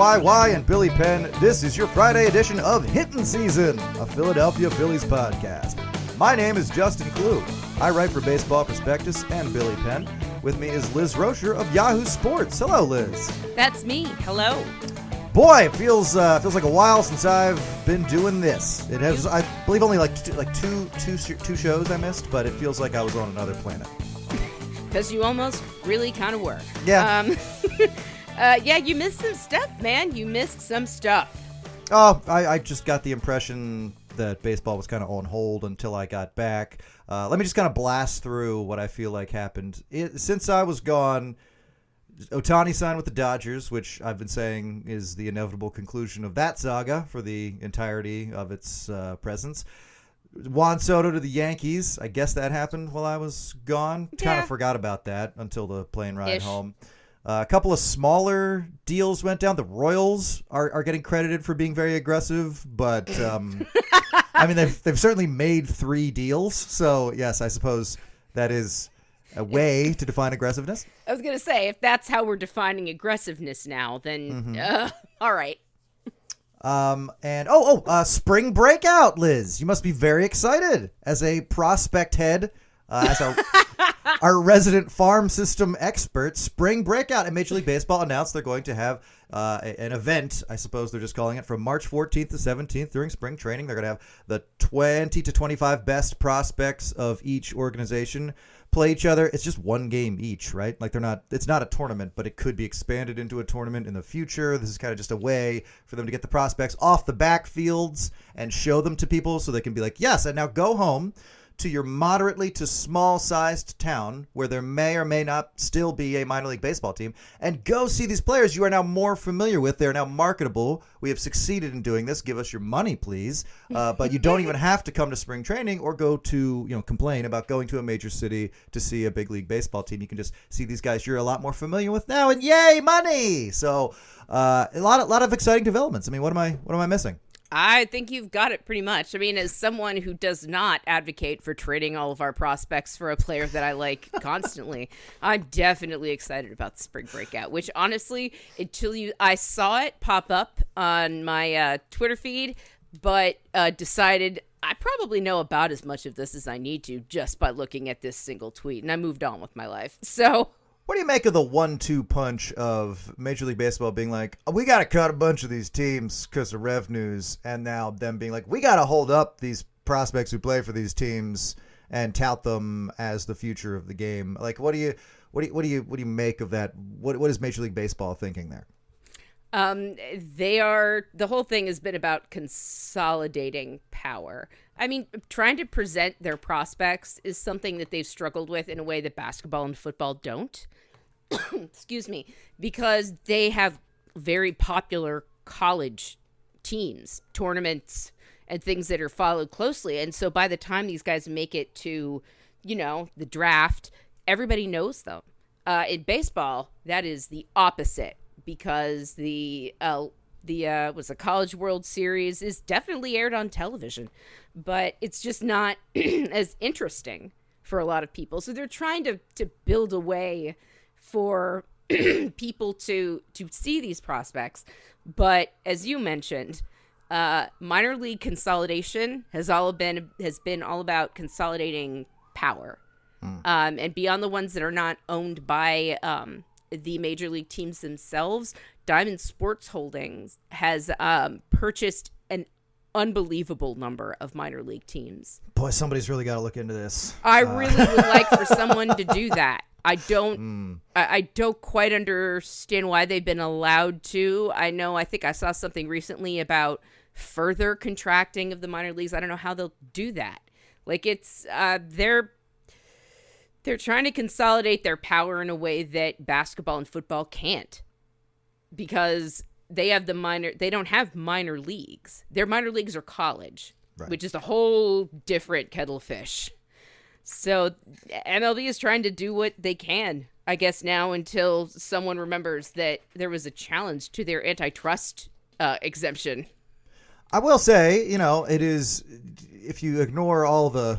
WHYY and Billy Penn, this is your Friday edition of Hittin' Season, a Philadelphia Phillies podcast. My name is Justin Klugh. I write for Baseball Prospectus and Billy Penn. With me is Liz Roscher of Yahoo Sports. Hello, Liz. That's me. Hello. Boy, it feels uh, feels like a while since I've been doing this. It has, I believe, only like two, like two two two shows I missed, but it feels like I was on another planet. Because you almost really kind of were. Yeah. Um, uh, yeah, you missed some stuff, man. You missed some stuff. Oh, I, I just got the impression that baseball was kind of on hold until I got back. Uh, let me just kind of blast through what I feel like happened. It, since I was gone, Otani signed with the Dodgers, which I've been saying is the inevitable conclusion of that saga for the entirety of its uh, presence. Juan Soto to the Yankees. I guess that happened while I was gone. Kind of forgot about that until the plane ride Ish. home. Uh, a couple of smaller deals went down. The Royals are, are getting credited for being very aggressive, but um, I mean they've they've certainly made three deals. So yes, I suppose that is a way to define aggressiveness. I was going to say, if that's how we're defining aggressiveness now, then uh, all right. Um, and oh, oh, uh, spring breakout, Liz. You must be very excited as a prospect head, uh, as our our resident farm system expert. Spring breakout and Major League Baseball announced they're going to have uh, an event. I suppose they're just calling it from March 14th to 17th during spring training. They're going to have the 20 to 25 best prospects of each organization play each other. It's just one game each, right? Like they're not. It's not a tournament, but it could be expanded into a tournament in the future. This is kind of just a way for them to get the prospects off the backfields and show them to people, so they can be like, yes, and now go home to your moderately to small sized town where there may or may not still be a minor league baseball team and go see these players you are now more familiar with. They're now marketable. We have succeeded in doing this. Give us your money, please. Uh, but you don't even have to come to spring training or go to, you know, complain about going to a major city to see a big league baseball team. You can just see these guys you're a lot more familiar with now and yay, money. So, uh, a lot, a lot of exciting developments. I mean, what am I, what am I missing? I think you've got it pretty much. I mean, as someone who does not advocate for trading all of our prospects for a player that I like constantly, I'm definitely excited about the spring breakout. Which, honestly, until you, I saw it pop up on my uh, Twitter feed, but uh, decided I probably know about as much of this as I need to just by looking at this single tweet, and I moved on with my life. So. What do you make of the one-two punch of Major League Baseball being like, we got to cut a bunch of these teams because of revenues, and now them being like, we got to hold up these prospects who play for these teams and tout them as the future of the game. Like, what do you, what do you, what do you, what do you make of that? What, what is Major League Baseball thinking there? Um, they are the whole thing has been about consolidating power. I mean, trying to present their prospects is something that they've struggled with in a way that basketball and football don't. Excuse me, because they have very popular college teams, tournaments, and things that are followed closely. And so by the time these guys make it to, you know, the draft, everybody knows them. Uh, in baseball, that is the opposite because the uh, the uh, was the College World Series is definitely aired on television, but it's just not as interesting for a lot of people. So they're trying to to build a way for people to to see these prospects. But as you mentioned, uh, minor league consolidation has all been has been all about consolidating power, um, and beyond the ones that are not owned by um, the major league teams themselves. Diamond Sports Holdings has um, purchased an unbelievable number of minor league teams. Boy, somebody's really got to look into this. I really would like for someone to do that. I don't. I, I don't quite understand why they've been allowed to. I know. I think I saw something recently about further contracting of the minor leagues. I don't know how they'll do that. Like it's uh, they're they're trying to consolidate their power in a way that basketball and football can't because they have the minor they don't have minor leagues. Their minor leagues are college Right. which is a whole different kettle of fish. So mlb is trying to do what they can i guess now until someone remembers that there was a challenge to their antitrust uh, exemption. I will say, you know, it is if you ignore all the,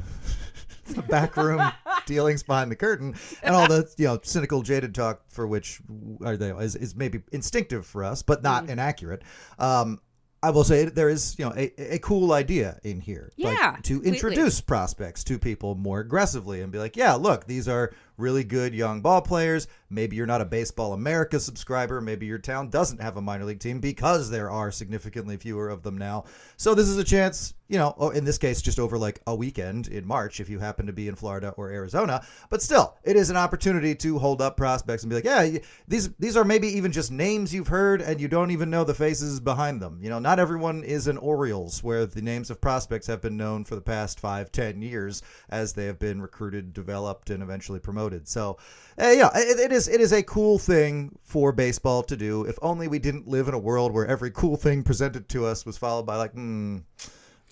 the backroom dealings behind the curtain and all the you know cynical, jaded talk for which are they is, is maybe instinctive for us, but not inaccurate. Um, I will say there is, you know, a, a cool idea in here. like, Yeah, to completely. introduce prospects to people more aggressively and be like, yeah, look, these are really good young ball players. Maybe you're not a Baseball America subscriber. Maybe your town doesn't have a minor league team because there are significantly fewer of them now. So this is a chance, you know, oh, in this case, just over like a weekend in March if you happen to be in Florida or Arizona. But still, it is an opportunity to hold up prospects and be like, yeah, these these are maybe even just names you've heard and you don't even know the faces behind them. You know, not everyone is an Orioles where the names of prospects have been known for the past five, ten years as they have been recruited, developed, and eventually promoted. So, uh, yeah, it, it is it is a cool thing for baseball to do. If only we didn't live in a world where every cool thing presented to us was followed by like, hmm,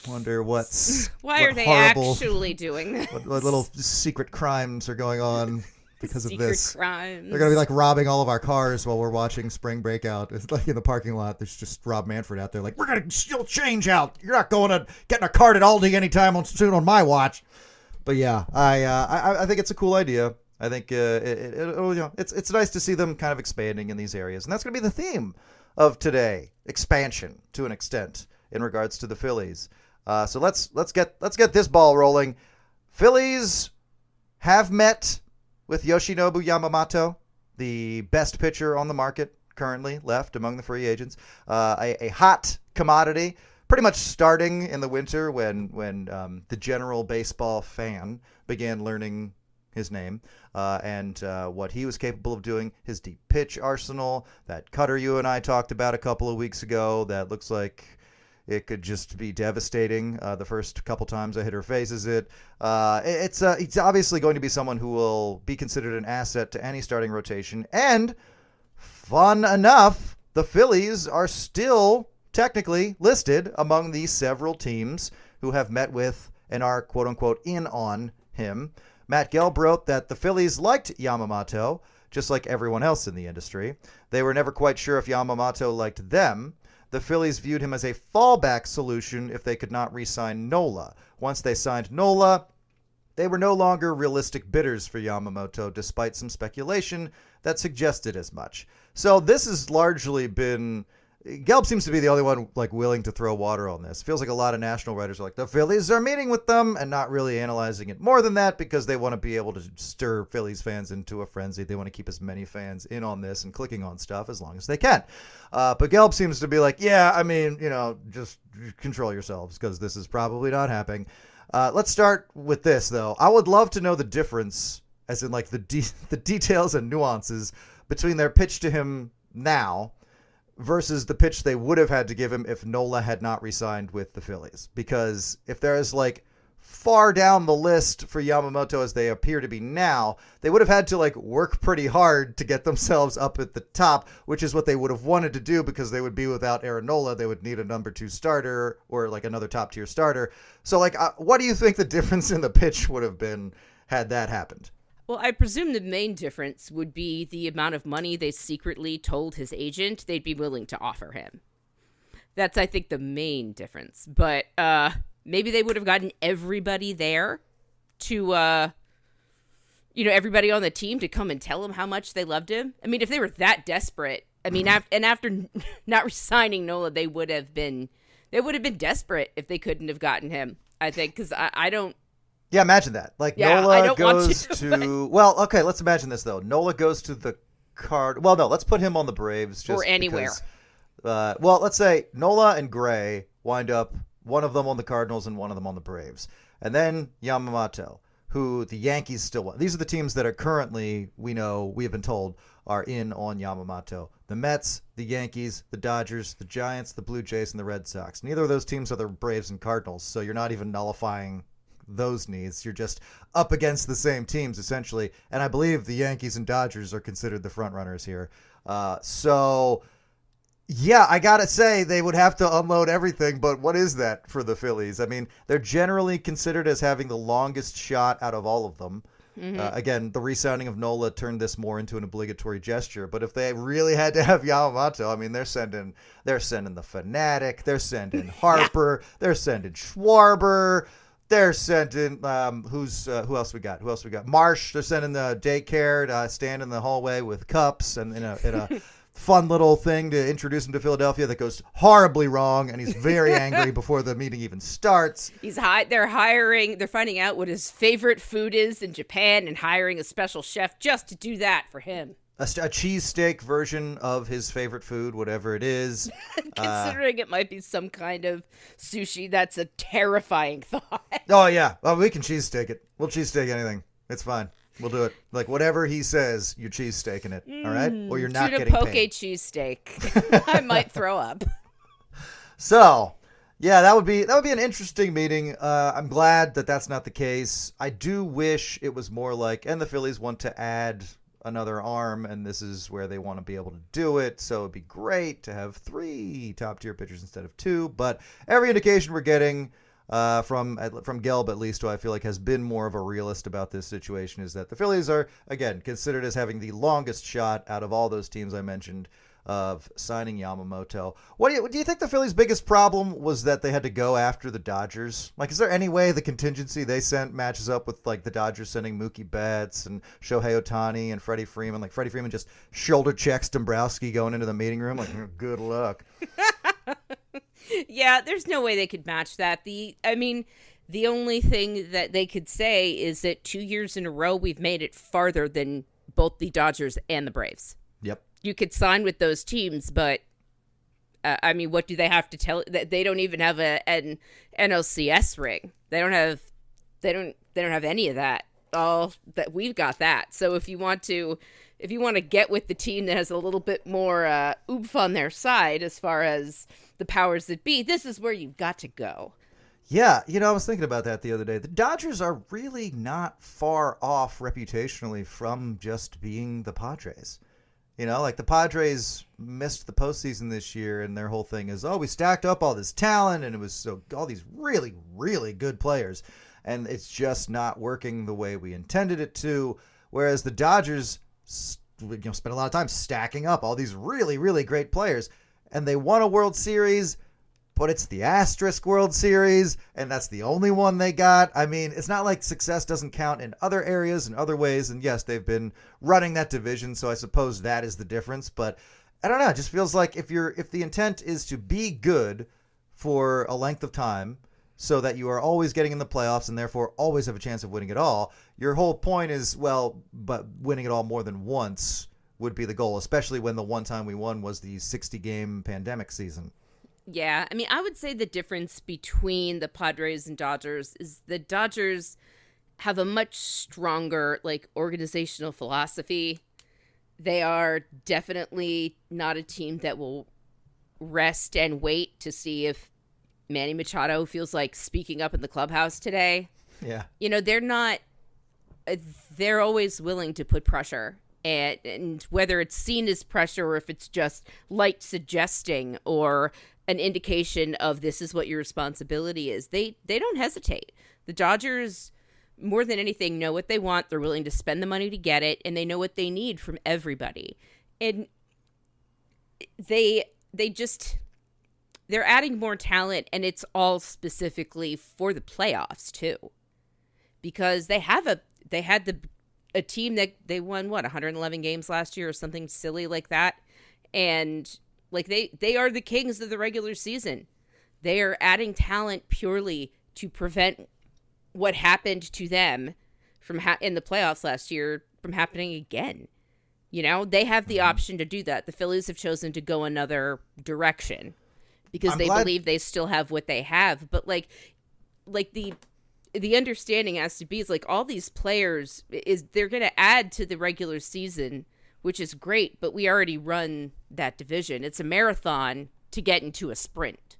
wonder what's Why what are they horrible, actually doing this? what, what little secret crimes are going on because of this. crimes. They're gonna be like robbing all of our cars while we're watching spring breakout. It's like in the parking lot. There's just Rob Manfred out there, like we're gonna steal change out. You're not going to getting a card at Aldi anytime on, soon on my watch. But yeah, I uh, I, I think it's a cool idea. I think uh, it, it, you know, it's it's nice to see them kind of expanding in these areas, and that's gonna be the theme of today: expansion to an extent in regards to the Phillies. Uh, so let's let's get let's get this ball rolling. Phillies have met with Yoshinobu Yamamoto, the best pitcher on the market currently left among the free agents, uh, a, a hot commodity. Pretty much starting in the winter when when um, the general baseball fan began learning his name uh, and uh, what he was capable of doing, his deep pitch arsenal, that cutter you and I talked about a couple of weeks ago that looks like it could just be devastating. Uh, the first couple times a hitter faces it, uh, it's uh, it's obviously going to be someone who will be considered an asset to any starting rotation. And fun enough, the Phillies are still technically listed among the several teams who have met with and are quote unquote in on him. Matt Gelb wrote that the Phillies liked Yamamoto, just like everyone else in the industry. They were never quite sure if Yamamoto liked them. The Phillies viewed him as a fallback solution if they could not re sign Nola. Once they signed Nola, they were no longer realistic bidders for Yamamoto, despite some speculation that suggested as much. So this has largely been. Gelb seems to be the only one like willing to throw water on this. Feels like a lot of national writers are like the Phillies are meeting with them and not really analyzing it more than that because they want to be able to stir Phillies fans into a frenzy. They want to keep as many fans in on this and clicking on stuff as long as they can. Uh, but Gelb seems to be like, yeah, I mean, you know, just control yourselves because this is probably not happening. Uh, let's start with this though. I would love to know the difference, as in like the de- the details and nuances between their pitch to him now versus the pitch they would have had to give him if Nola had not re-signed with the Phillies. Because if there is like far down the list for Yamamoto as they appear to be now, they would have had to like work pretty hard to get themselves up at the top, which is what they would have wanted to do because they would be without Aaron Nola. They would need a number two starter or like another top tier starter. So like, uh, what do you think the difference in the pitch would have been had that happened? Well, I presume the main difference would be the amount of money they secretly told his agent they'd be willing to offer him. That's, I think, the main difference. But uh, maybe they would have gotten everybody there to, uh, you know, everybody on the team to come and tell him how much they loved him. I mean, if they were that desperate, I mean, af- and after not resigning Nola, they would have been, they would have been desperate if they couldn't have gotten him. I think because I, I don't Yeah, imagine that. Like Yeah, Nola I don't want goes to, to, well, okay, let's imagine this though. Nola goes to the card. Well, no, let's put him on the Braves just Or anywhere. because, uh, well, let's say Nola and Gray wind up one of them on the Cardinals and one of them on the Braves, and then Yamamoto, who the Yankees still want. These are the teams that are currently we know we have been told are in on Yamamoto. The Mets, the Yankees, the Dodgers, the Giants, the Blue Jays, and the Red Sox. Neither of those teams are the Braves and Cardinals, so you're not even nullifying those needs. You're just up against the same teams essentially, and I believe the Yankees and Dodgers are considered the front runners here. Uh, so, yeah, I gotta say they would have to unload everything. But what is that for the Phillies? I mean, they're generally considered as having the longest shot out of all of them. Uh, again, the resounding of Nola turned this more into an obligatory gesture. But if they really had to have Yamamoto, I mean, they're sending they're sending the Phanatic, they're sending Harper, they're sending Schwarber. They're sending um, who's uh, who else we got? Who else we got? Marsh. They're sending the daycare to uh, stand in the hallway with cups and in a, in a fun little thing to introduce him to Philadelphia that goes horribly wrong, and he's very angry before the meeting even starts. He's hi- they're hiring, they're finding out what his favorite food is in Japan and hiring a special chef just to do that for him. A, st- a cheesesteak version of his favorite food, whatever it is. Considering it might be some kind of sushi, that's a terrifying thought. Oh yeah, well we can cheesesteak it. We'll cheesesteak anything. It's fine. We'll do it. Like whatever he says, you're cheesesteaking it. all right, or you're not getting poke paid. cheesesteak. I might throw up. So, yeah, that would be that would be an interesting meeting. Uh, I'm glad that that's not the case. I do wish it was more like, and the Phillies want to add another arm, and this is where they want to be able to do it. So it'd be great to have three top tier pitchers instead of two. But every indication we're getting. Uh, from from Gelb at least, who I feel like has been more of a realist about this situation, is that the Phillies are again considered as having the longest shot out of all those teams I mentioned of signing Yamamoto. What do you do you think the Phillies' biggest problem was that they had to go after the Dodgers? Like, is there any way the contingency they sent matches up with like the Dodgers sending Mookie Betts and Shohei Otani and Freddie Freeman? Like Freddie Freeman just shoulder checks Dombrowski going into the meeting room. Like, "Mm, good luck. yeah, there's no way they could match that. The I mean, the only thing that they could say is that two years in a row we've made it farther than both the Dodgers and the Braves. You could sign with those teams, but uh, I mean, what do they have to tell? They don't even have a an NLCS ring. They don't have. They don't. They don't have any of that. All that we've got that. So if you want to, if you want to get with the team that has a little bit more uh, oomph on their side as far as the powers that be, this is where you've got to go. Yeah, you know, I was thinking about that the other day. The Dodgers are really not far off reputationally from just being the Padres. You know, like the Padres missed the postseason this year, and their whole thing is, oh, we stacked up all this talent, and it was so all these really, really good players, and it's just not working the way we intended it to. Whereas the Dodgers, you know, spent a lot of time stacking up all these really, really great players, and they won a World Series but it's the asterisk World Series, and that's the only one they got. I mean, it's not like success doesn't count in other areas and other ways. And yes, they've been running that division, so I suppose that is the difference. But I don't know. It just feels like if you're if the intent is to be good for a length of time, so that you are always getting in the playoffs and therefore always have a chance of winning it all, your whole point is well, but winning it all more than once would be the goal, especially when the one time we won was the 60 game pandemic season. Yeah, I mean, I would say the difference between the Padres and Dodgers is the Dodgers have a much stronger like organizational philosophy. They are definitely not a team that will rest and wait to see if Manny Machado feels like speaking up in the clubhouse today. Yeah. You know, they're not uh, they're always willing to put pressure and, and whether it's seen as pressure or if it's just light suggesting or an indication of this is what your responsibility is. They they don't hesitate. The dodgers more than anything know what they want. They're willing to spend the money to get it and they know what they need from everybody. And they they just they're adding more talent and it's all specifically for the playoffs too. Because they have a they had the a team that they won what 111 games last year or something silly like that? And like they they are the kings of the regular season. They are adding talent purely to prevent what happened to them from ha- in the playoffs last year from happening again. You know they have the mm-hmm. option to do that. The phillies have chosen to go another direction because I'm they glad- believe they still have what they have. But like like the the understanding has to be is like all these players is they're going to add to the regular season which is great but we already run that division it's a marathon to get into a sprint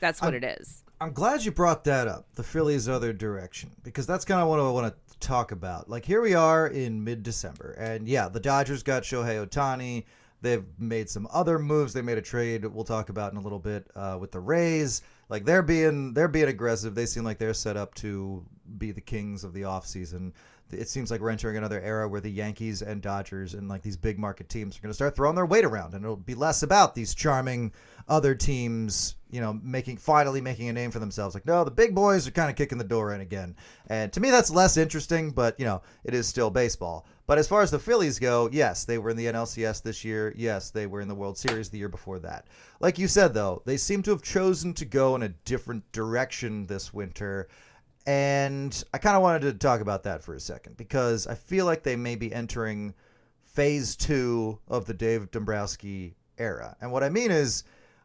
that's what it is I'm glad you brought that up, the Phillies' other direction, because that's kind of what I want to talk about. Like, here we are in mid December, and yeah, the Dodgers got Shohei Otani. They've made some other moves. They made a trade we'll talk about in a little bit uh, with the Rays. Like they're being they're being aggressive. They seem like they're set up to be the kings of the offseason. It seems like we're entering another era where the Yankees and Dodgers and like these big market teams are going to start throwing their weight around, and it'll be less about these charming other teams, you know, making finally making a name for themselves. Like, no, the big boys are kind of kicking the door in again, and to me that's less interesting, but you know, it is still baseball. But as far as the Phillies go, yes, they were in the NLCS this year. Yes, they were in the World Series the year before that. Like you said, though, they seem to have chosen to go in a different direction this winter. And I kind of wanted to talk about that for a second because I feel like they may be entering phase two of the Dave Dombrowski era. And what I mean is,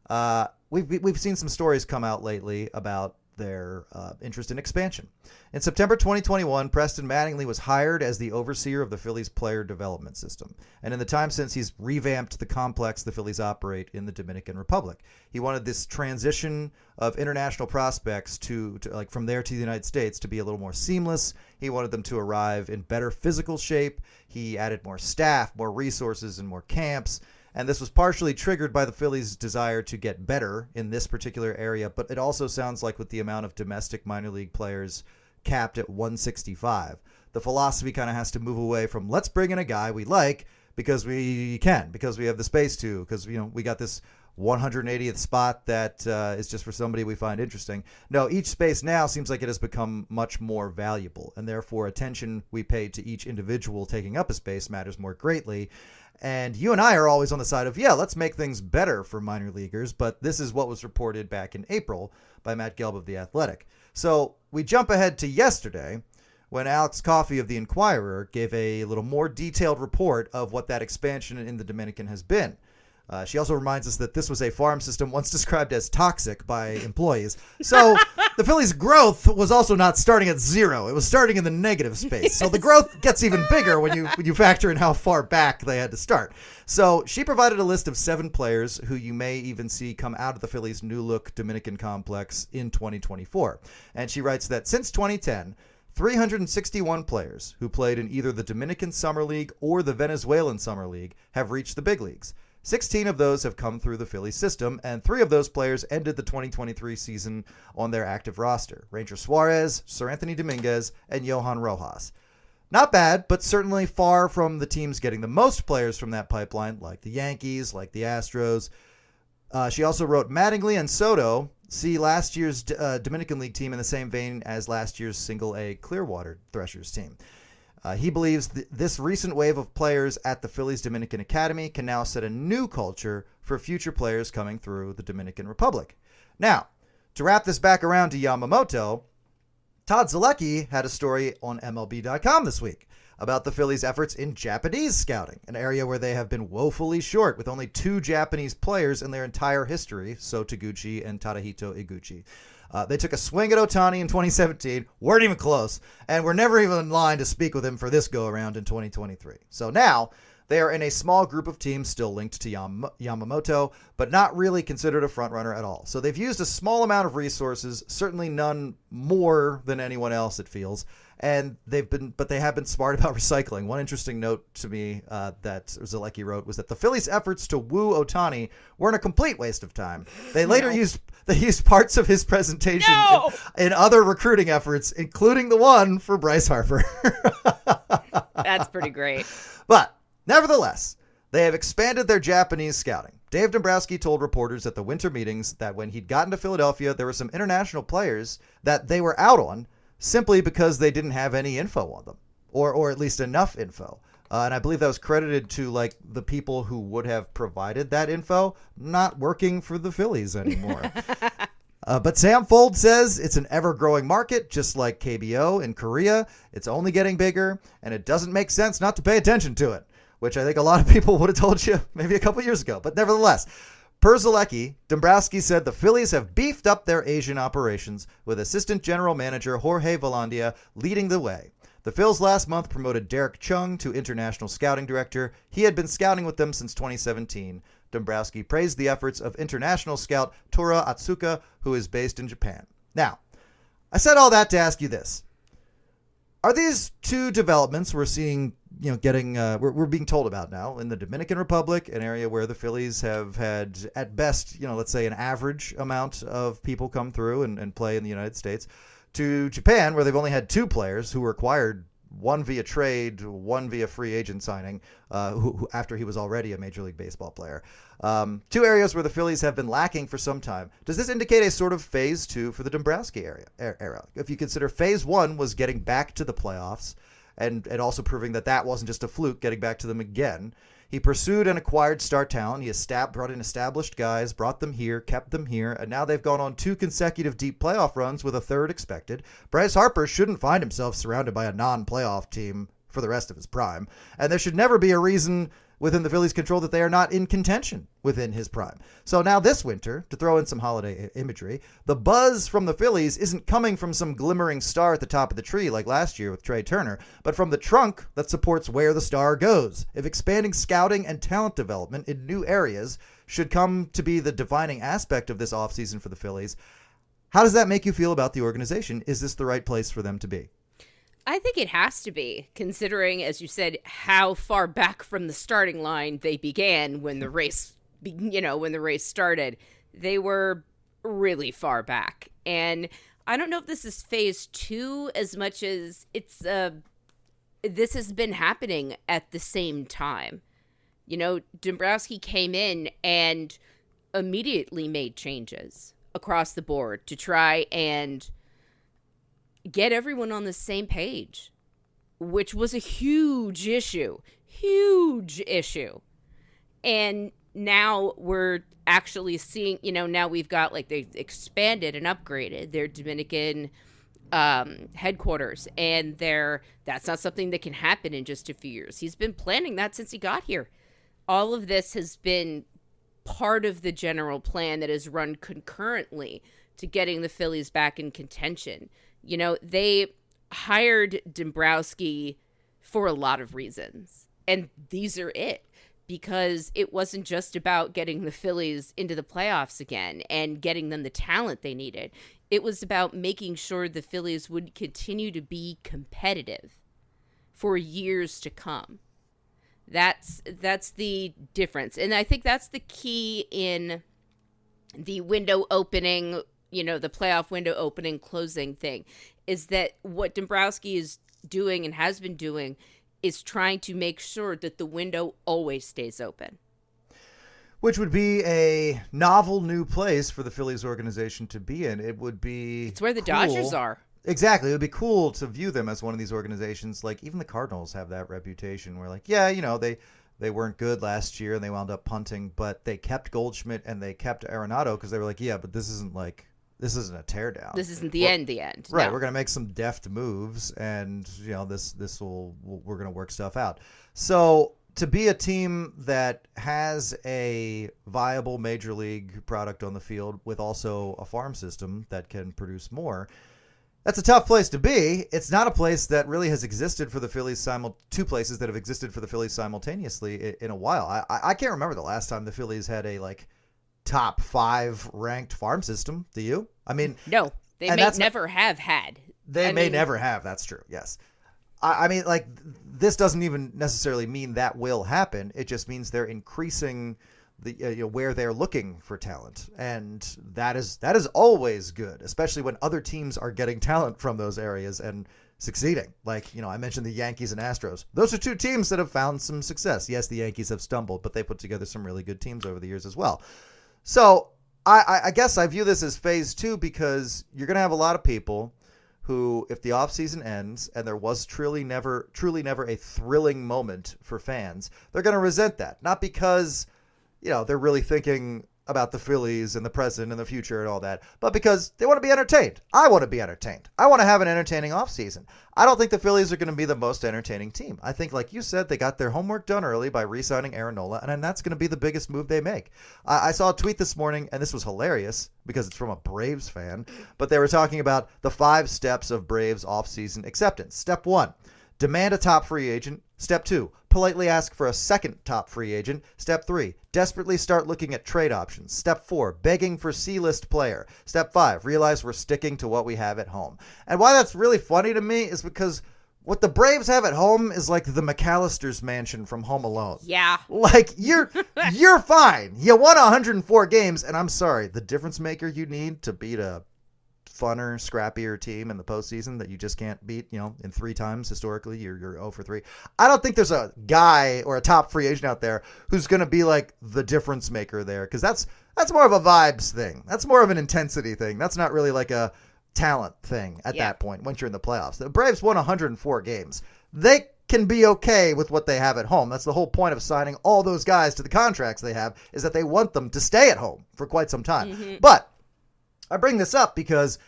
uh, we've, we've seen some stories come out lately about their uh, interest in expansion. In September 2021, Preston Mattingly was hired as the overseer of the Phillies player development system. And in the time since, he's revamped the complex the Phillies operate in the Dominican Republic. He wanted this transition of international prospects to, to like from there to the United States to be a little more seamless. He wanted them to arrive in better physical shape. He added more staff, more resources, and more camps and this was partially triggered by the Phillies' desire to get better in this particular area, but it also sounds like with the amount of domestic minor league players capped at 165, the philosophy kind of has to move away from let's bring in a guy we like because we can, because we have the space to, because you know we got this 180th spot that uh, is just for somebody we find interesting. No, each space now seems like it has become much more valuable, and therefore attention we pay to each individual taking up a space matters more greatly. And you and I are always on the side of, yeah, let's make things better for minor leaguers. But this is what was reported back in April by Matt Gelb of The Athletic. So we jump ahead to yesterday when Alex Coffey of The Inquirer gave a little more detailed report of what that expansion in the Dominican has been. Uh, she also reminds us that this was a farm system once described as toxic by employees. So the Phillies' growth was also not starting at zero; it was starting in the negative space. So the growth gets even bigger when you when you factor in how far back they had to start. So she provided a list of seven players who you may even see come out of the Phillies' new look Dominican complex in 2024, and she writes that since 2010. 361 players who played in either the Dominican Summer League or the Venezuelan Summer League have reached the big leagues. 16 of those have come through the Phillies system, and three of those players ended the 2023 season on their active roster Ranger Suarez, Seranthony Dominguez, and Johan Rojas. Not bad, but certainly far from the teams getting the most players from that pipeline, like the Yankees, like the Astros. Uh, she also wrote Mattingly and Soto see last year's uh, Dominican League team in the same vein as last year's single A Clearwater Threshers team. Uh, he believes th- this recent wave of players at the Phillies Dominican Academy can now set a new culture for future players coming through the Dominican Republic. Now, to wrap this back around to Yamamoto, Todd Zolecki had a story on MLB.com this week about the Phillies' efforts in Japanese scouting, an area where they have been woefully short with only two Japanese players in their entire history, So Taguchi and Tadahito Iguchi. Uh, they took a swing at Ohtani in 2017, weren't even close, and were never even in line to speak with him for this go around in 2023. So now they are in a small group of teams still linked to Yam- Yamamoto, but not really considered a frontrunner at all. So they've used a small amount of resources, certainly none more than anyone else, it feels. And they've been, but they have been smart about recycling. One interesting note to me uh, that Zolecki wrote was that the Phillies' efforts to woo Otani weren't a complete waste of time. They later no. used they used parts of his presentation no! in, in, other recruiting efforts, including the one for Bryce Harper. That's pretty great. But nevertheless, they have expanded their Japanese scouting. Dave Dombrowski told reporters at the winter meetings that when he'd gotten to Philadelphia, there were some international players that they were out on simply because they didn't have any info on them, or or at least enough info. Uh, and I believe that was credited to like the people who would have provided that info not working for the Phillies anymore. uh, but Sam Fuld says it's an ever growing market, just like KBO in Korea. It's only getting bigger, and it doesn't make sense not to pay attention to it, which I think a lot of people would have told you maybe a couple years ago. But nevertheless, Per Zolecki, Dombrowski said the Phillies have beefed up their Asian operations with assistant general manager Jorge Velandia leading the way. The Phils last month promoted Derek Chung to international scouting director. He had been scouting with them since 2017. Dombrowski praised the efforts of international scout Tora Atsuka, who is based in Japan. Now, I said all that to ask you this. Are these two developments we're seeing, you know, getting, uh, we're, we're being told about now in the Dominican Republic, an area where the Phillies have had, at best, you know, let's say an average amount of people come through and, and play in the United States? to Japan, where they've only had two players who were acquired one via trade, one via free agent signing, uh, who, who, after he was already a Major League Baseball player. Um, two areas where the Phillies have been lacking for some time. Does this indicate a sort of phase two for the Dombrowski area, era? If you consider phase one was getting back to the playoffs and, and also proving that that wasn't just a fluke, getting back to them again. He pursued and acquired star talent. He estab- brought in established guys, brought them here, kept them here, and now they've gone on two consecutive deep playoff runs with a third expected. Bryce Harper shouldn't find himself surrounded by a non playoff team for the rest of his prime. And there should never be a reason within the Phillies' control that they are not in contention within his prime. So now this winter, to throw in some holiday imagery, the buzz from the Phillies isn't coming from some glimmering star at the top of the tree like last year with Trea Turner, but from the trunk that supports where the star goes. If expanding scouting and talent development in new areas should come to be the defining aspect of this offseason for the Phillies, how does that make you feel about the organization? Is this the right place for them to be? I think it has to be, considering, as you said, how far back from the starting line they began when the race, you know, when the race started. They were really far back. And I don't know if this is phase two as much as it's, uh, this has been happening at the same time. You know, Dombrowski came in and immediately made changes across the board to try and get everyone on the same page, which was a huge issue, huge issue. And now we're actually seeing, you know, now we've got like they've expanded and upgraded their Dominican um, headquarters, and they're that's not something that can happen in just a few years. He's been planning that since he got here. All of this has been part of the general plan that is run concurrently to getting the Phillies back in contention. You know, they hired Dombrowski for a lot of reasons. And these are it because it wasn't just about getting the Phillies into the playoffs again and getting them the talent they needed. It was about making sure the Phillies would continue to be competitive for years to come. That's that's the difference. And I think that's the key in the window opening you know, the playoff window opening closing thing is that what Dombrowski is doing and has been doing is trying to make sure that the window always stays open. Which would be a novel new place for the Phillies organization to be in. It would be It's where the cool. Dodgers are. Exactly. It would be cool to view them as one of these organizations. Like even the Cardinals have that reputation where like, yeah, you know, they they weren't good last year and they wound up punting, but they kept Goldschmidt and they kept Arenado because they were like, yeah, but this isn't like this isn't a teardown. This isn't the we're, end. The end. Right. No. We're gonna make some deft moves, and you know this this will we're gonna work stuff out. So to be a team that has a viable major league product on the field with also a farm system that can produce more. That's a tough place to be. It's not a place that really has existed for the Phillies simul two places that have existed for the Phillies simultaneously in a while. I I can't remember the last time the Phillies had a like top five ranked farm system. Do you? I mean, no, they may never have had. They I may mean, never have. That's true. Yes. I, I mean, like this doesn't even necessarily mean that will happen. It just means they're increasing the uh, you know, where they're looking for talent, and that is that is always good, especially when other teams are getting talent from those areas and succeeding. Like, you know, I mentioned the Yankees and Astros. Those are two teams that have found some success. Yes, the Yankees have stumbled, but they put together some really good teams over the years as well. So I, I guess I view this as phase two because you're going to have a lot of people who, if the offseason ends and there was truly never, truly never a thrilling moment for fans, they're going to resent that. Not because, you know, they're really thinking about the Phillies and the present and the future and all that, but because they want to be entertained. I want to be entertained. I want to have an entertaining offseason. I don't think the Phillies are going to be the most entertaining team. I think, like you said, they got their homework done early by re signing Aaron Nola, and that's going to be the biggest move they make. I-, I saw a tweet this morning, and this was hilarious because it's from a Braves fan, but they were talking about the five steps of Braves offseason acceptance. Step one, demand a top free agent. Step two, politely ask for a second top free agent. Step three, desperately start looking at trade options. Step four, begging for C list player. Step five, realize we're sticking to what we have at home. And why that's really funny to me is because what the Braves have at home is like the McCallister's mansion from Home Alone. Yeah. Like you're you're fine. You won 104 games, and I'm sorry, the difference maker you need to beat a funner, scrappier team in the postseason that you just can't beat. You know, in three times historically, you're you're 0 for three. I don't think there's a guy or a top free agent out there who's going to be like the difference maker there because that's that's more of a vibes thing. That's more of an intensity thing. That's not really like a talent thing at Yeah. that point once you're in the playoffs. The Braves won 104 games. They can be okay with what they have at home. That's the whole point of signing all those guys to the contracts they have is that they want them to stay at home for quite some time. Mm-hmm. But I bring this up because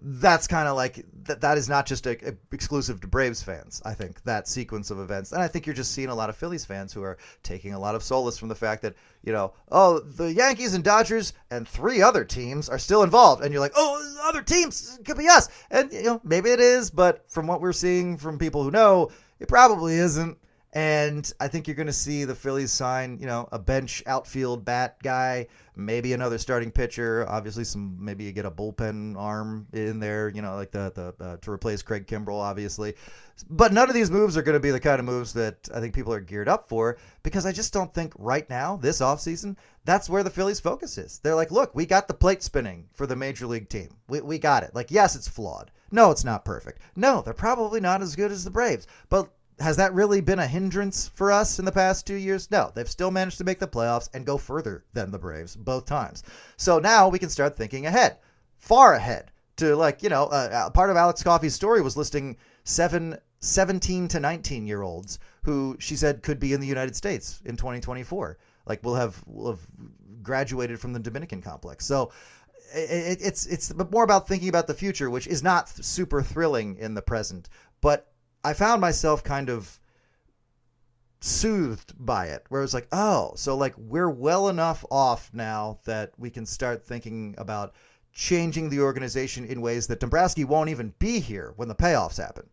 that's kind of like that that is not just a, a- exclusive to Braves fans. I think that sequence of events, and I think you're just seeing a lot of Phillies fans who are taking a lot of solace from the fact that you know, oh, the Yankees and Dodgers and three other teams are still involved, and you're like, oh, other teams could be us, and you know, maybe it is, but from what we're seeing from people who know, it probably isn't. And I think you're going to see the Phillies sign, you know, a bench outfield bat guy, maybe another starting pitcher. Obviously, some maybe you get a bullpen arm in there, you know, like the the uh, to replace Craig Kimbrel, obviously. But none of these moves are going to be the kind of moves that I think people are geared up for because I just don't think right now, this offseason, that's where the Phillies' focus is. They're like, look, we got the plate spinning for the major league team. We, we got it. Like, yes, it's flawed. No, it's not perfect. No, they're probably not as good as the Braves. But has that really been a hindrance for us in the past two years? No, they've still managed to make the playoffs and go further than the Braves both times. So now we can start thinking ahead, far ahead. To like, you know, uh, uh, part of Alex Coffey's story was listing seven, 17 to 19 year olds who she said could be in the United States in 2024. Like we'll have we'll have graduated from the Dominican complex. So it, it's it's more about thinking about the future, which is not super thrilling in the present. But I found myself kind of soothed by it, where it was like, oh, so like we're well enough off now that we can start thinking about changing the organization in ways that Dombrowski won't even be here when the payoffs happen.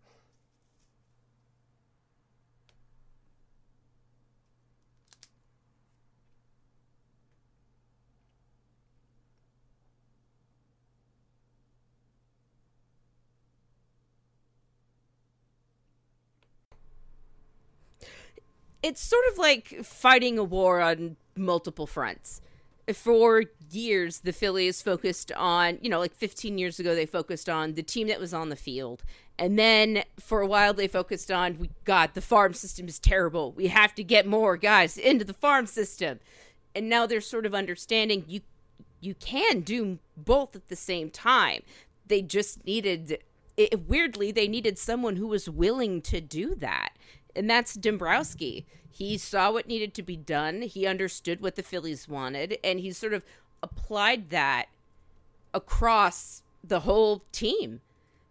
It's sort of like fighting a war on multiple fronts. For years, the Phillies focused on, you know, like 15 years ago, they focused on the team that was on the field. And then for a while, they focused on, we God, the farm system is terrible. We have to get more guys into the farm system. And now they're sort of understanding you you can do both at the same time. They just needed it, weirdly they needed someone who was willing to do that. And that's Dombrowski. He saw what needed to be done. He understood what the Phillies wanted and he sort of applied that across the whole team.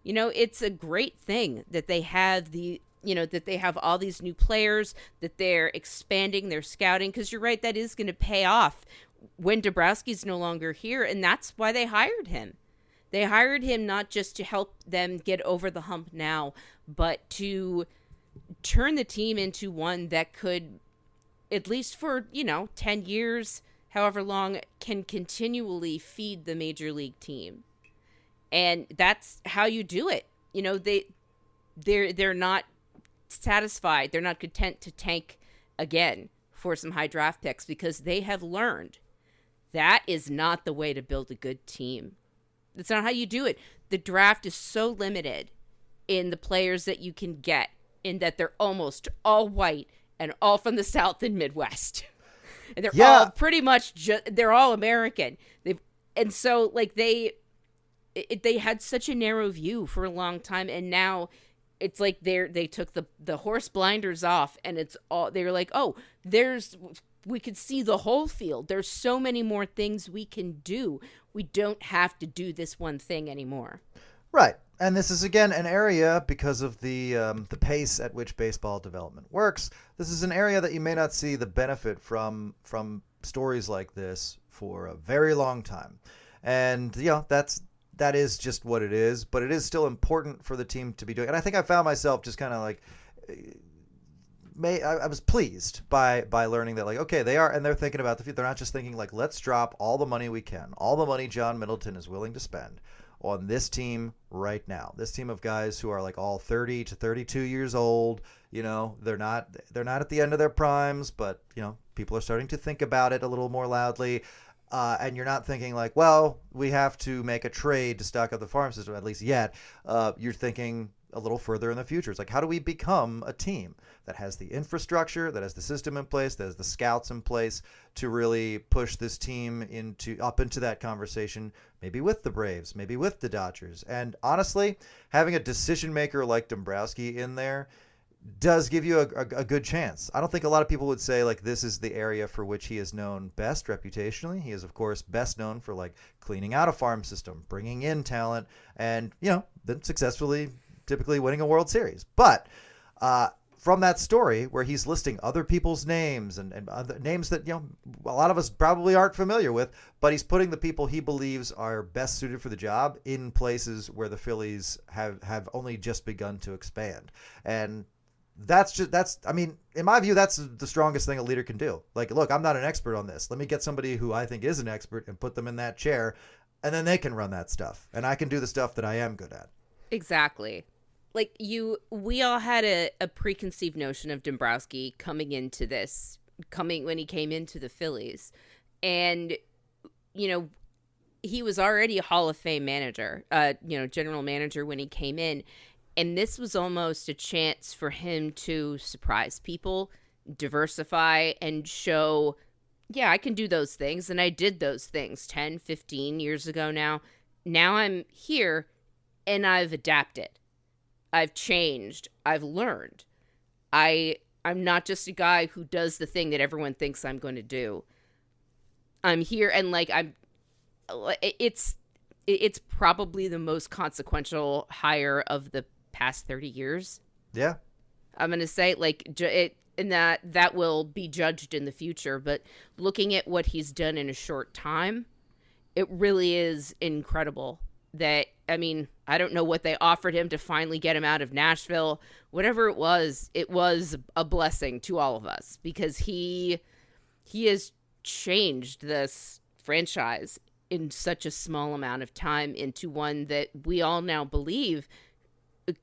You know, it's a great thing that they have the you know that they have all these new players that they're expanding their scouting because you're right that is going to pay off when Dombrowski's no longer here and that's why they hired him. They hired him not just to help them get over the hump now, but to turn the team into one that could at least for, you know, 10 years, however long can continually feed the major league team. And that's how you do it. You know, they they're they're not satisfied. They're not content to tank again for some high draft picks because they have learned that is not the way to build a good team. That's not how you do it. The draft is so limited in the players that you can get in that they're almost all white and all from the South and Midwest. and they're Yeah. all pretty much just they're all American. They've and so like they it, they had such a narrow view for a long time and now it's like they're they took the the horse blinders off and it's all they're like oh there's we could see the whole field there's so many more things we can do we don't have to do this one thing anymore Right. And this is again an area because of the um, the pace at which baseball development works. This is an area that you may not see the benefit from from stories like this for a very long time. And you know, that's that is just what it is, but it is still important for the team to be doing. And I think I found myself just kind of like may I, I was pleased by by learning that like okay they are and they're thinking about the future. They're not just thinking like let's drop all the money we can, all the money John Middleton is willing to spend on this team right now. This team of guys who are like all 30 to 32 years old. You know they're not they're not at the end of their primes, but you know people are starting to think about it a little more loudly. uh, and you're not thinking like, well, we have to make a trade to stock up the farm system at least yet. Uh, you're thinking a little further in the future. It's like, how do we become a team that has the infrastructure, that has the system in place, that has the scouts in place to really push this team into up into that conversation, maybe with the Braves, maybe with the Dodgers. And honestly, having a decision maker like Dombrowski in there does give you a, a, a, good chance. I don't think a lot of people would say like this is the area for which he is known best reputationally. He is of course best known for like cleaning out a farm system, bringing in talent, and you know then successfully, typically winning a World Series. But uh, from that story where he's listing other people's names and, and other names that you know a lot of us probably aren't familiar with, but he's putting the people he believes are best suited for the job in places where the Phillies have have only just begun to expand. And that's just that's i mean in my view that's the strongest thing a leader can do. Like look i'm not an expert on this. Let me get somebody who i think is an expert and put them in that chair and then they can run that stuff. And i can do the stuff that i am good at. Exactly like you we all had a, a preconceived notion of dombrowski coming into this coming when he came into the phillies and you know he was already a hall of fame manager uh you know general manager when he came in and this was almost a chance for him to surprise people, diversify, and show, yeah, I can do those things. And I did those things 10, 15 years ago now. Now I'm here and I've adapted. I've changed. I've learned. I I'm not just a guy who does the thing that everyone thinks I'm going to do. I'm here and like I'm it's it's probably the most consequential hire of the past 30 years. Yeah. I'm going to say like it and that that will be judged in the future, but looking at what he's done in a short time, it really is incredible that I mean, I don't know what they offered him to finally get him out of Nashville. Whatever it was, it was a blessing to all of us because he he has changed this franchise in such a small amount of time into one that we all now believe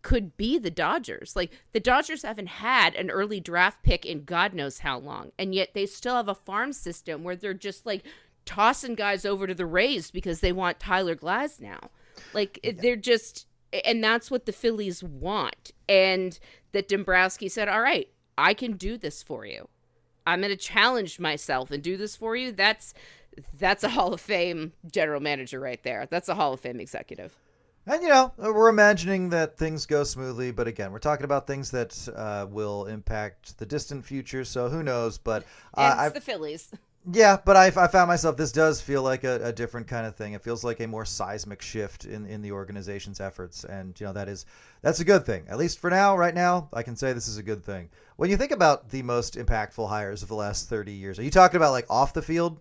could be the Dodgers. Like the Dodgers haven't had an early draft pick in God knows how long, and yet they still have a farm system where they're just like tossing guys over to the Rays because they want Tyler Glasnow. Like yeah. they're just, and that's what the Phillies want. And that Dombrowski said, "All right, I can do this for you. I'm going to challenge myself and do this for you." That's that's a Hall of Fame general manager right there. That's a Hall of Fame executive. And you know, we're imagining that things go smoothly, but again, we're talking about things that uh, will impact the distant future. So who knows? But uh, it's the Phillies. Yeah, but I, I found myself. This does feel like a, a, different kind of thing. It feels like a more seismic shift in, in the organization's efforts, and you know that is that's a good thing. At least for now, right now, I can say this is a good thing. When you think about the most impactful hires of the last thirty years, are you talking about like off the field?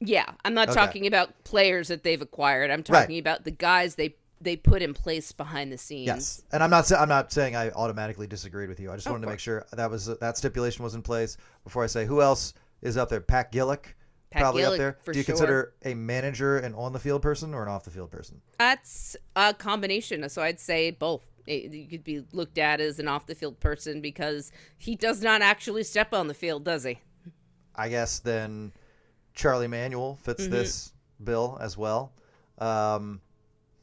Yeah, I'm not okay. talking about players that they've acquired. I'm talking right. about the guys they they put in place behind the scenes. Yes, and I'm not I'm not saying I automatically disagreed with you. I just wanted to make sure that was that stipulation was in place before I say who else is up there. Pat Gillick. Pat probably Gillick, up there. Do you sure. consider a manager an on the field person or an off the field person? That's a combination. So I'd say both. It, you could be looked at as an off the field person because he does not actually step on the field, does he? I guess then Charlie Manuel fits mm-hmm. this bill as well. Um,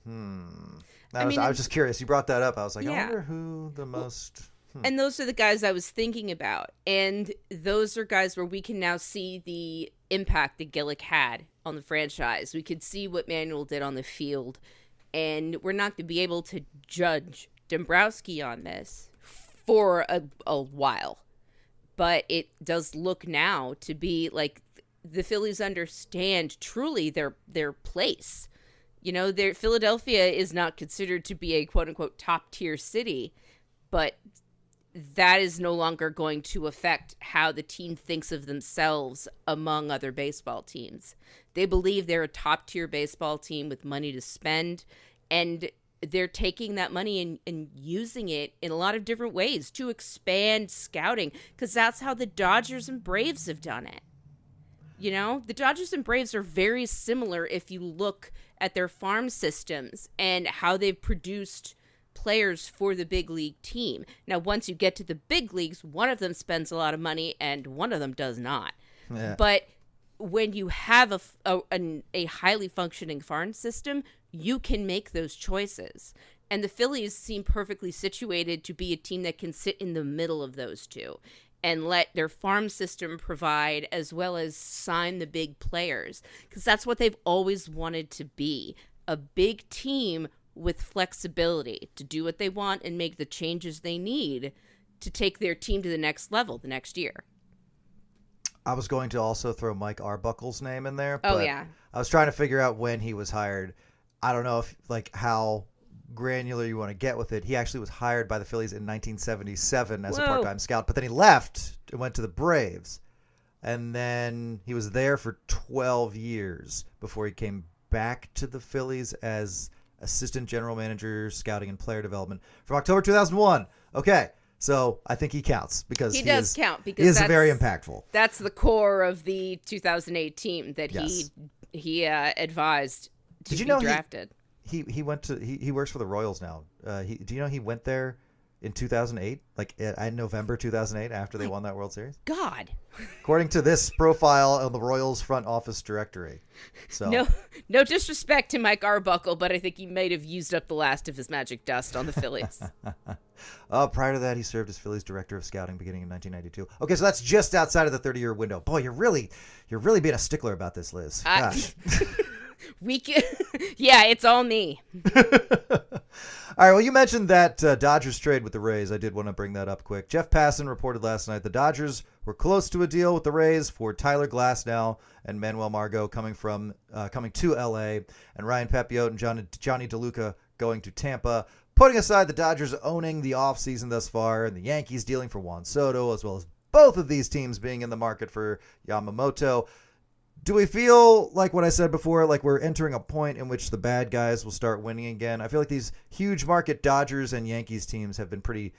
Hmm. I, I was, mean, I was just curious. You brought that up. I was like, yeah. I wonder who the most. Hmm. And those are the guys I was thinking about. And those are guys where we can now see the impact that Gillick had on the franchise. We could see what Manuel did on the field. And we're not going to be able to judge Dombrowski on this for a, a while. But it does look now to be like the Phillies understand truly their their place you know, there Philadelphia is not considered to be a quote unquote top tier city, but that is no longer going to affect how the team thinks of themselves among other baseball teams. They believe they're a top tier baseball team with money to spend, and they're taking that money and, and using it in a lot of different ways to expand scouting because that's how the Dodgers and Braves have done it. You know, the Dodgers and Braves are very similar if you look at their farm systems and how they've produced players for the big league team. Now, once you get to the big leagues, one of them spends a lot of money and one of them does not. Yeah. But when you have a, a, an, a highly functioning farm system, you can make those choices. And the Phillies seem perfectly situated to be a team that can sit in the middle of those two and let their farm system provide as well as sign the big players because that's what they've always wanted to be a big team with flexibility to do what they want and make the changes they need to take their team to the next level the next year. I was going to also throw Mike Arbuckle's name in there. Oh yeah. I was trying to figure out when he was hired. I don't know if like how granular you want to get with it. He actually was hired by the Phillies in 1977 as Whoa. a part-time scout, but then he left and went to the Braves. And then he was there for 12 years before he came back to the Phillies as assistant general manager, scouting and player development from October 2001. Okay. So I think he counts because He he, does is, count because he is very impactful. That's the core of the 2008 team that Yes. he he uh, advised to Did you be know he- drafted. he he went to he, he works for the Royals now. Uh, he do you know he went there in 2008, like in in November 2008 after they won that World Series? God, According to this profile of the Royals front office directory. So no, no disrespect to Mike Arbuckle, but I think he might have used up the last of his magic dust on the Phillies. uh, prior to that, he served as Phillies director of scouting beginning in 1992. Okay, so that's just outside of the 30 year window. Boy, you're really you're really being a stickler about this, Liz. I- Gosh. we can, yeah, it's all me. All right. Well, you mentioned that uh, Dodgers trade with the Rays. I did want to bring that up quick. Jeff Passan reported last night the Dodgers were close to a deal with the Rays for Tyler Glasnow and Manuel Margot coming from uh, coming to LA, and Ryan Pepiot and Jonny, Jonny DeLuca going to Tampa. Putting aside the Dodgers owning the offseason thus far and the Yankees dealing for Juan Soto, as well as both of these teams being in the market for Yamamoto. Do we feel like what I said before, like we're entering a point in which the bad guys will start winning again? I feel like these huge market Dodgers and Yankees teams have been pretty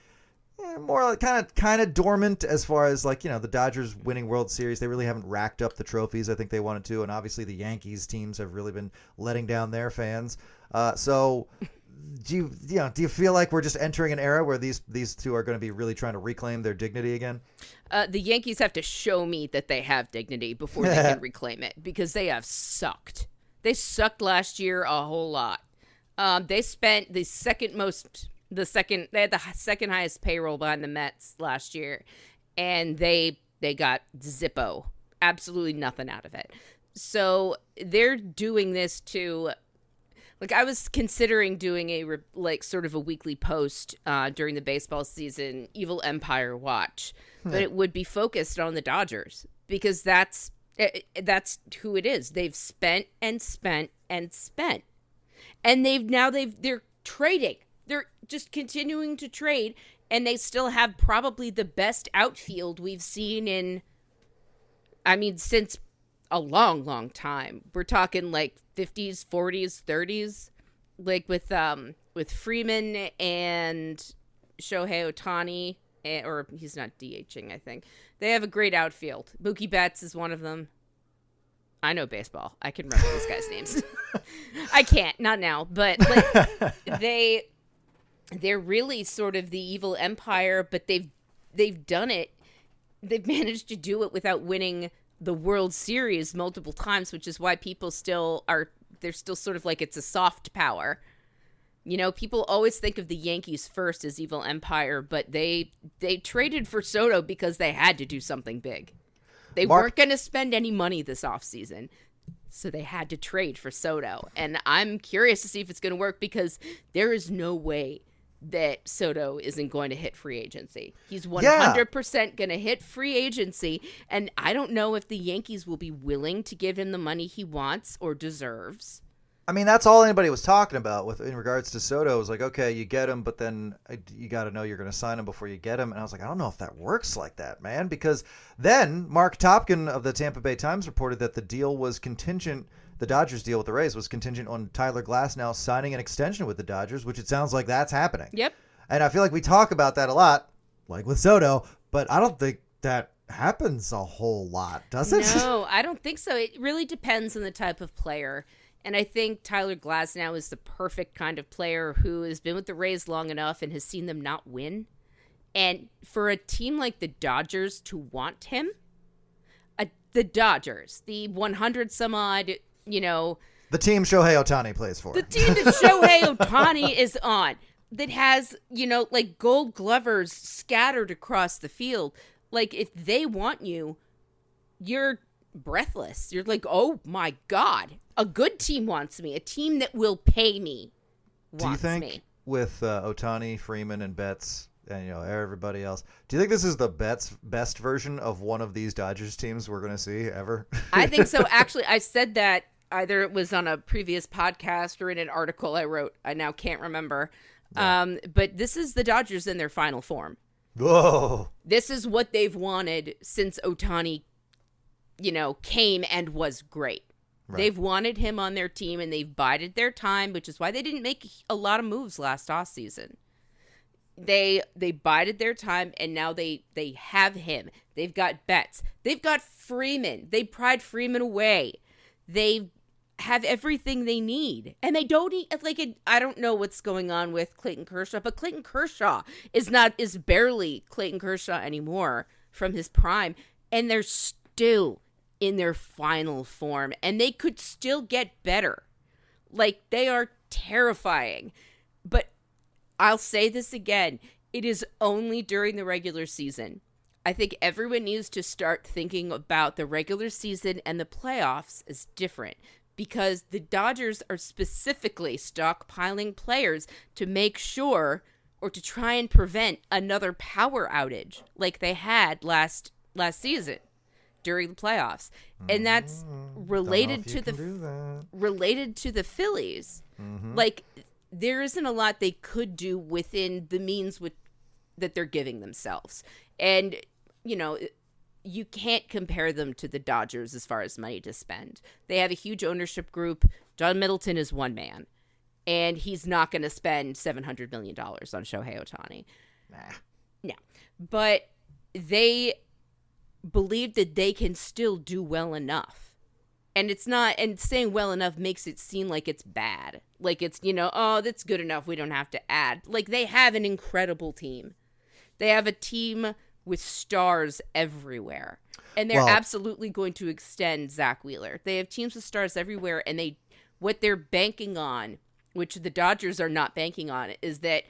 eh, more like kind of kind of dormant as far as like you know the Dodgers winning World Series. They really haven't racked up the trophies I think they wanted to, and obviously the Yankees teams have really been letting down their fans. Uh, so. Do you, you know? Do you feel like we're just entering an era where these these two are going to be really trying to reclaim their dignity again? Uh, the Yankees have to show me that they have dignity before they can reclaim it because they have sucked. They sucked last year a whole lot. Um, they spent the second most, the second they had the second highest payroll behind the Mets last year, and they they got zippo, absolutely nothing out of it. So they're doing this to like I was considering doing a re- like sort of a weekly post uh, during the baseball season, Evil Empire Watch, but it would be focused on the Dodgers because that's eh, eh, that's who it is. They've spent and spent and spent, and they've now they've they're trading. They're just continuing to trade, and they still have probably the best outfield we've seen in. I mean, since a long, long time. We're talking like 50s, 40s, 30s, like with um with Freeman and Shohei Ohtani, eh, or he's not DHing. I think they have a great outfield. Mookie Betts is one of them. I know baseball. I can remember these guys' names. I can't, not now, but like they they're really sort of the evil empire, but they've they've done it. They've managed to do it without winning the World Series multiple times, which is why people still are they're still sort of like it's a soft power. You know, people always think of the Yankees first as evil empire, but they they traded for Soto because they had to do something big. They Mark- weren't going to spend any money this offseason. So they had to trade for Soto. And I'm curious to see if it's going to work because there is no way that Soto isn't going to hit free agency. He's 100% going to hit free agency. And I don't know if the Yankees will be willing to give him the money he wants or deserves. I mean, that's all anybody was talking about with in regards to Soto. It was like, okay, you get him, but then you got to know you're going to sign him before you get him. And I was like, I don't know if that works like that, man. Because then Mark Topkin of the Tampa Bay Times reported that the deal was contingent. The Dodgers deal with the Rays was contingent on Tyler Glasnow signing an extension with the Dodgers, which it sounds like that's happening. Yep. And I feel like we talk about that a lot, like with Soto, but I don't think that happens a whole lot, does it? No, I don't think so. It really depends on the type of player. And I think Tyler Glasnow is the perfect kind of player who has been with the Rays long enough and has seen them not win. And for a team like the Dodgers to want him, a the Dodgers, the 100 some odd, you know, The team Shohei Ohtani plays for. the team that Shohei Ohtani is on, that has, you know, like gold glovers scattered across the field. Like, if they want you, you're breathless. You're like, oh my God, a good team wants me. A team that will pay me do you think me. with uh, Ohtani, Freeman, and Betts, and you know everybody else, do you think this is the Betts best version of one of these Dodgers teams we're going to see ever? I think so. Actually, I said that either it was on a previous podcast or in an article I wrote. I now can't remember. Um, but this is the Dodgers in their final form. Whoa! This is what they've wanted since Ohtani, you know, came and was great. Right. They've wanted him on their team and they've bided their time, which is why they didn't make a lot of moves last off season. They they bided their time and now they they have him. They've got Betts. They've got Freeman. They pried Freeman away. They have everything they need. And they don't need like it, I don't know what's going on with Clayton Kershaw, but Clayton Kershaw is not is barely Clayton Kershaw anymore from his prime and they're still in their final form and they could still get better. Like they are terrifying. But I'll say this again, it is only during the regular season. I think everyone needs to start thinking about the regular season and the playoffs as different because the Dodgers are specifically stockpiling players to make sure or to try and prevent another power outage like they had last last season during the playoffs. And that's related to the related to the Phillies. Like there isn't a lot they could do within the means with that they're giving themselves. And you know, you can't compare them to the Dodgers as far as money to spend. They have a huge ownership group. John Middleton is one man, and he's not going to spend $700 million on Shohei Ohtani. Nah. No. But they believe that they can still do well enough. And it's not, and saying well enough makes it seem like it's bad. Like it's, you know, oh, that's good enough. We don't have to add. Like they have an incredible team. They have a team with stars everywhere. And they're Well- absolutely going to extend Zack Wheeler. They have teams with stars everywhere. And they, what they're banking on, which the Dodgers are not banking on, is that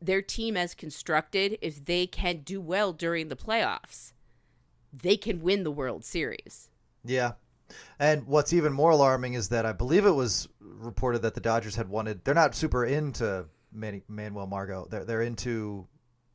their team as constructed, if they can do well during the playoffs, they can win the World Series. Yeah. And what's even more alarming is that I believe it was reported that the Dodgers had wanted. They're not super into Manny, Manuel Margot. They're they're into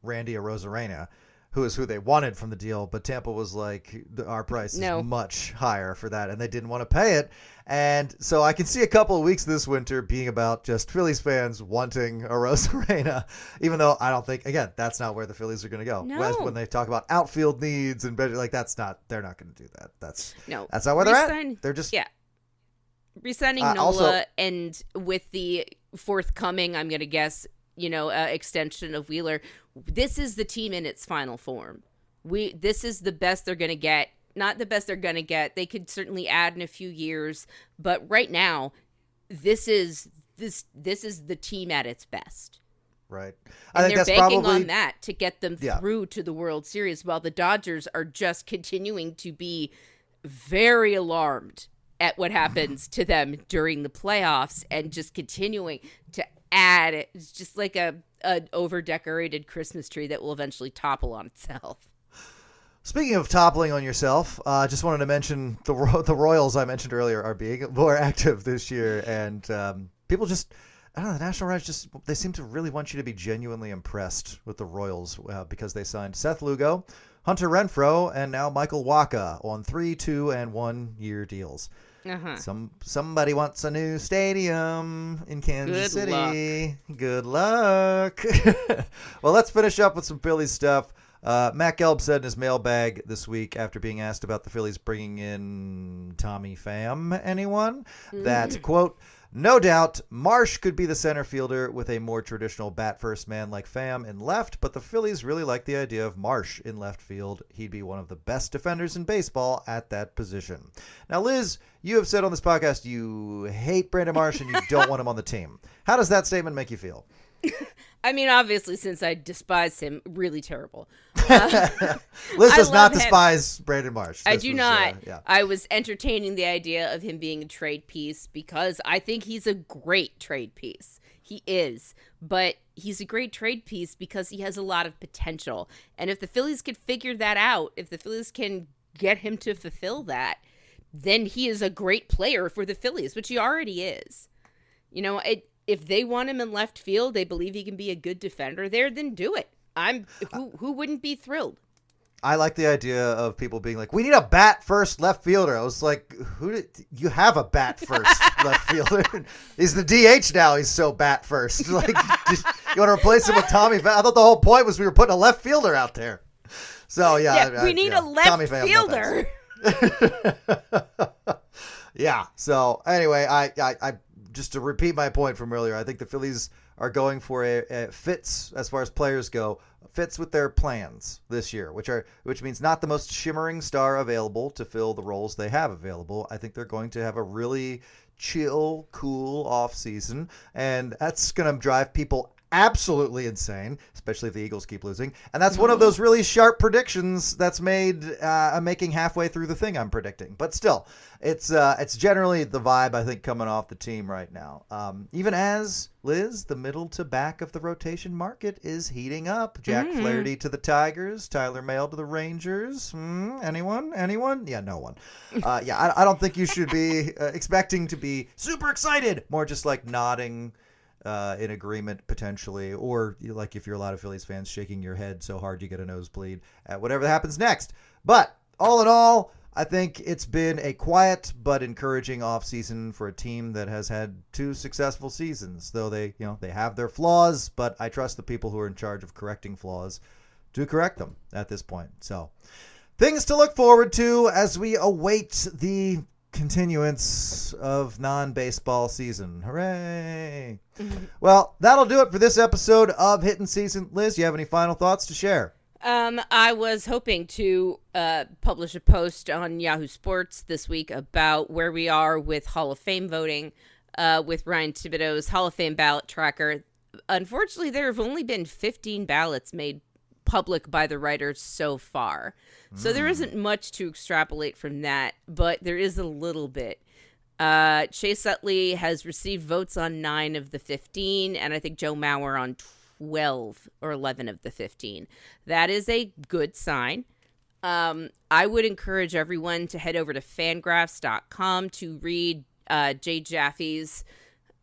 Randy Arozarena, who is who they wanted from the deal. But Tampa was like, our price is No. much higher for that, and they didn't want to pay it. And so I can see a couple of weeks this winter being about just Phillies fans wanting Arozarena, even though I don't think again that's not where the Phillies are going to go. No. When they talk about outfield needs and better, like that's not they're not going to do that. That's No, that's not where they're at. They're just yeah. Resigning Uh, Nola also- and with the forthcoming, I'm going to guess, you know, uh, extension of Wheeler. This is the team in its final form. We this is the best they're going to get. Not the best they're going to get. They could certainly add in a few years, but right now, this is this this is the team at its best. right. And I think they're that's banking probably on that to get them Yeah. through to the World Series, while the Dodgers are just continuing to be very alarmed at what happens to them during the playoffs and just continuing to add. It's just like a an over decorated Christmas tree that will eventually topple on itself. Speaking of toppling on yourself, I uh, just wanted to mention the the Royals I mentioned earlier are being more active this year, and um, people just I don't know the National Reds just they seem to really want you to be genuinely impressed with the Royals uh, because they signed Seth Lugo, Hunter Renfroe, and now Michael Wacha on three, two, and one year deals. Uh-huh. Some somebody wants a new stadium in Kansas Good City. Good luck. well, let's finish up with some Phillies stuff. Uh, Matt Gelb said in his mailbag this week after being asked about the Phillies bringing in Tommy Pham, anyone, that, quote, no doubt Marsh could be the center fielder with a more traditional bat first man like Pham in left, but the Phillies really like the idea of Marsh in left field. He'd be one of the best defenders in baseball at that position. Now, Liz, you have said on this podcast you hate Brandon Marsh and you don't want him on the team. How does that statement make you feel? I mean, obviously, since I despise him, really terrible. Liz does not love him. despise Brandon Marsh. I do was, not. uh, yeah. I was entertaining the idea of him being a trade piece because I think he's a great trade piece. He is. But he's a great trade piece because he has a lot of potential. And if the Phillies could figure that out, if the Phillies can get him to fulfill that, then he is a great player for the Phillies, which he already is. You know, it, if they want him in left field, they believe he can be a good defender there, then do it. I'm who who wouldn't be thrilled? I like the idea of people being like, "We need a bat first left fielder." I was like, "Who did you have a bat first left fielder? He's the DH now. He's so bat first. Like, just, you want to replace him with Tommy? I thought the whole point was we were putting a left fielder out there. So yeah, Yeah, I- we I- need yeah. a left Tommy Pham, no fielder. yeah. So anyway, I, I, I just to repeat my point from earlier, I think the Phillies are going for a, a fits as far as players go, fits with their plans this year, which are which means not the most shimmering star available to fill the roles they have available. I think they're going to have a really chill, cool off season, and that's going to drive people absolutely insane, especially if the Eagles keep losing. And that's one of those really sharp predictions that's made uh, I'm making halfway through the thing I'm predicting. But still, it's uh, it's generally the vibe I think coming off the team right now. Um, even as Liz, the middle to back of the rotation market is heating up. Jack Flaherty to the Tigers, Tyler Mahle to the Rangers. Hmm, anyone? Anyone? Yeah, no one. Uh, yeah, I, I don't think you should be uh, expecting to be super excited. More just like nodding uh, in agreement potentially, or like if you're a lot of Phillies fans shaking your head so hard you get a nosebleed at whatever happens next. But all in all, I think it's been a quiet but encouraging offseason for a team that has had two successful seasons. Though they, you know, they have their flaws, but I trust the people who are in charge of correcting flaws to correct them at this point. So, things to look forward to as we await the continuance of non-baseball season. Hooray! Well, that'll do it for this episode of Hittin' Season. Liz, you have any final thoughts to share? Um, I was hoping to uh, publish a post on Yahoo Sports this week about where we are with Hall of Fame voting uh, with Ryan Thibodaux's Hall of Fame ballot tracker. Unfortunately, there have only been 15 ballots made public by the writers so far. So there isn't much to extrapolate from that, but there is a little bit. Uh, Chase Utley has received votes on nine of the 15, and I think Joe Mauer on 12 or 11 of the 15. That is a good sign. Um, I would encourage everyone to head over to fangraphs.com to read uh, Jay Jaffe's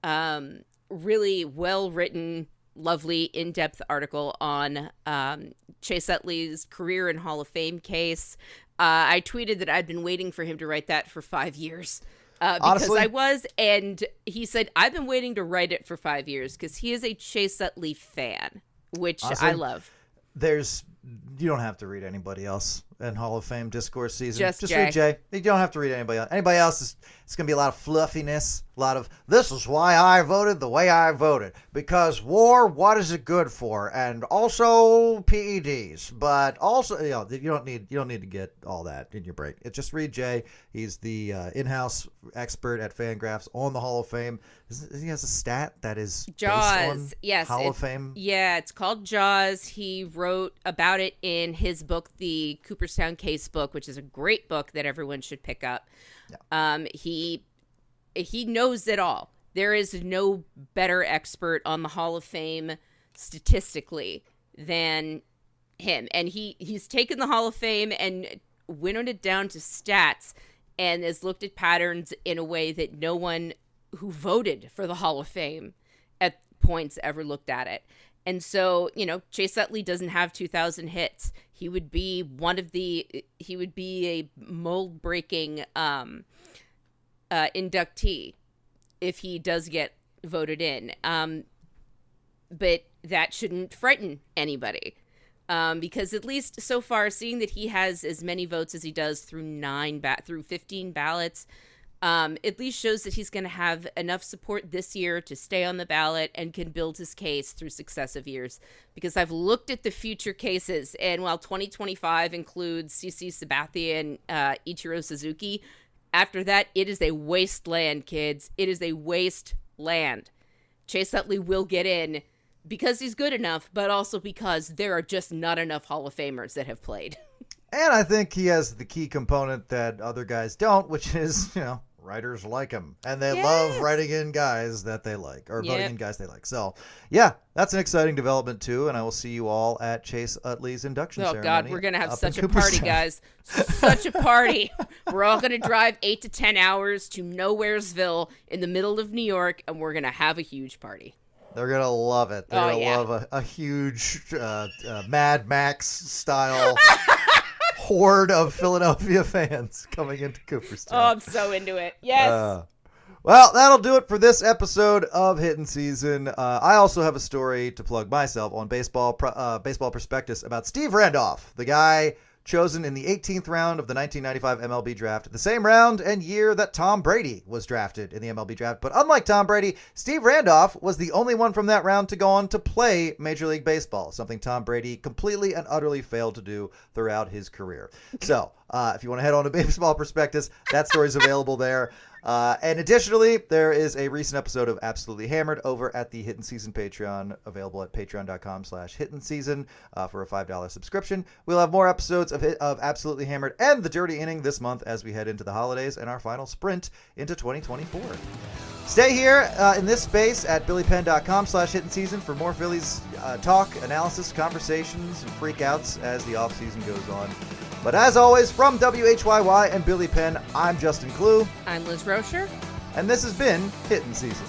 um, really well written, lovely, in depth article on um, Chase Utley's career and Hall of Fame case. Uh, I tweeted that I'd been waiting for him to write that for five years. Uh, because Honestly? I was, and he said, I've been waiting to write it for five years because he is a Chase Utley fan, which Honestly, I love. There's you don't have to read anybody else in Hall of Fame discourse season. Just read Jay. You don't have to read anybody else. Anybody else is it's gonna be a lot of fluffiness, a lot of this is why I voted the way I voted. Because war, what is it good for? And also PEDs. But also you know, you don't need you don't need to get all that in your brain. It just read Jay. He's the uh, in-house expert at Fangraphs on the Hall of Fame. He has a stat that is Jaws. Yes. Hall of Fame. Yeah, it's called Jaws. He wrote about it in his book, the Cooperstown Case book, which is a great book that everyone should pick up. Um, he he knows it all. There is no better expert on the Hall of Fame statistically than him. And he he's taken the Hall of Fame and winnowed it down to stats and has looked at patterns in a way that no one who voted for the Hall of Fame at points ever looked at it. And so, you know, Chase Utley doesn't have 2,000 hits. He would be one of the, he would be a mold breaking um, uh, inductee if he does get voted in. Um, but that shouldn't frighten anybody. Um, because at least so far, seeing that he has as many votes as he does through nine ba- through fifteen ballots, um, at least shows that he's going to have enough support this year to stay on the ballot and can build his case through successive years. Because I've looked at the future cases, and while 2025 includes CC Sabathia and uh, Ichiro Suzuki, after that, it is a wasteland, kids. It is a wasteland. Chase Utley will get in because he's good enough, but also because there are just not enough Hall of Famers that have played. And I think he has the key component that other guys don't, which is, you know, writers like him. And they love writing in guys that they like, or voting in guys they like. So, yeah, that's an exciting development, too. And I will see you all at Chase Utley's induction Oh ceremony. God, we're gonna have such a party, guys! Such a party. we're all gonna drive eight to ten hours to Nowheresville in the middle of New York, and we're gonna have a huge party. They're gonna love it. They're Oh, gonna yeah. love a, a huge uh, uh, Mad Max style horde of Philadelphia fans coming into Cooperstown. Oh, I'm so into it. Yes. Uh, well, that'll do it for this episode of Hittin' Season. Uh, I also have a story to plug myself on baseball uh, baseball prospectus about Steve Randolph, the guy chosen in the 18th round of the 1995 MLB draft, the same round and year that Tom Brady was drafted in the MLB draft. But unlike Tom Brady, Steve Randolph was the only one from that round to go on to play Major League Baseball, something Tom Brady completely and utterly failed to do throughout his career. So, uh, if you want to head on to Baseball Prospectus, that story is available there. Uh, and additionally, there is a recent episode of Absolutely Hammered over at the Hittin' Season Patreon, available at patreon.com slash hittin' season uh, for a $5 subscription. We'll have more episodes of, of Absolutely Hammered and The Dirty Inning this month as we head into the holidays and our final sprint into 2024. Stay here uh, in this space at billypenn.com slash hittin' season for more Phillies uh, talk, analysis, conversations, and freakouts as the offseason goes on. But as always, from WHYY and Billy Penn, I'm Justin Klugh, I'm Liz Roscher. and this has been Hittin' Season.